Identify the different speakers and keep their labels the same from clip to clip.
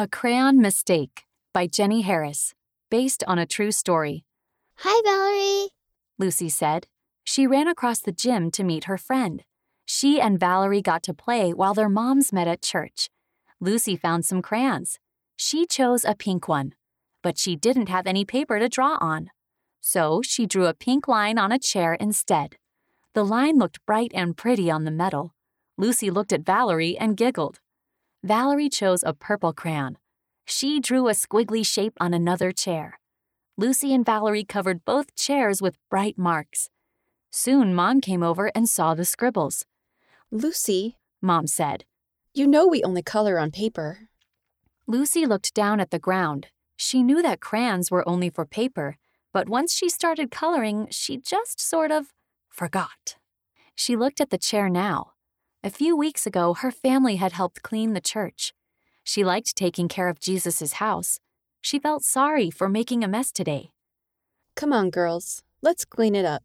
Speaker 1: A Crayon Mistake by Jenny Harris, based on a true story.
Speaker 2: Hi, Valerie.
Speaker 1: Lucy said. She ran across the gym to meet her friend. She and Valerie got to play while their moms met at church. Lucy found some crayons. She chose a pink one, but she didn't have any paper to draw on. So she drew a pink line on a chair instead. The line looked bright and pretty on the metal. Lucy looked at Valerie and giggled. Valerie chose a purple crayon. She drew a squiggly shape on another chair. Lucy and Valerie covered both chairs with bright marks. Soon Mom came over and saw the scribbles.
Speaker 3: Lucy,
Speaker 1: Mom said.
Speaker 3: you know we only color on paper.
Speaker 1: Lucy looked down at the ground. She knew that crayons were only for paper, but once she started coloring, she just sort of forgot. She looked at the chair now. A few weeks ago, her family had helped clean the church. She liked taking care of Jesus' house. She felt sorry for making a mess today.
Speaker 3: Come on, girls, let's clean it up.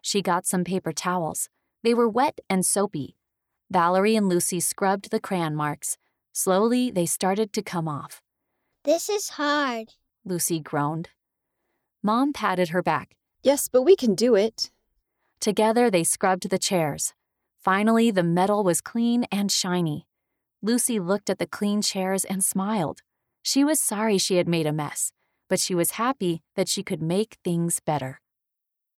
Speaker 1: She got some paper towels. They were wet and soapy. Valerie and Lucy scrubbed the crayon marks. Slowly, they started to come off.
Speaker 2: This is hard.
Speaker 1: Lucy groaned. Mom patted her back.
Speaker 3: Yes, but we can do it.
Speaker 1: Together, they scrubbed the chairs. Finally, the metal was clean and shiny. Lucy looked at the clean chairs and smiled. She was sorry she had made a mess, but she was happy that she could make things better.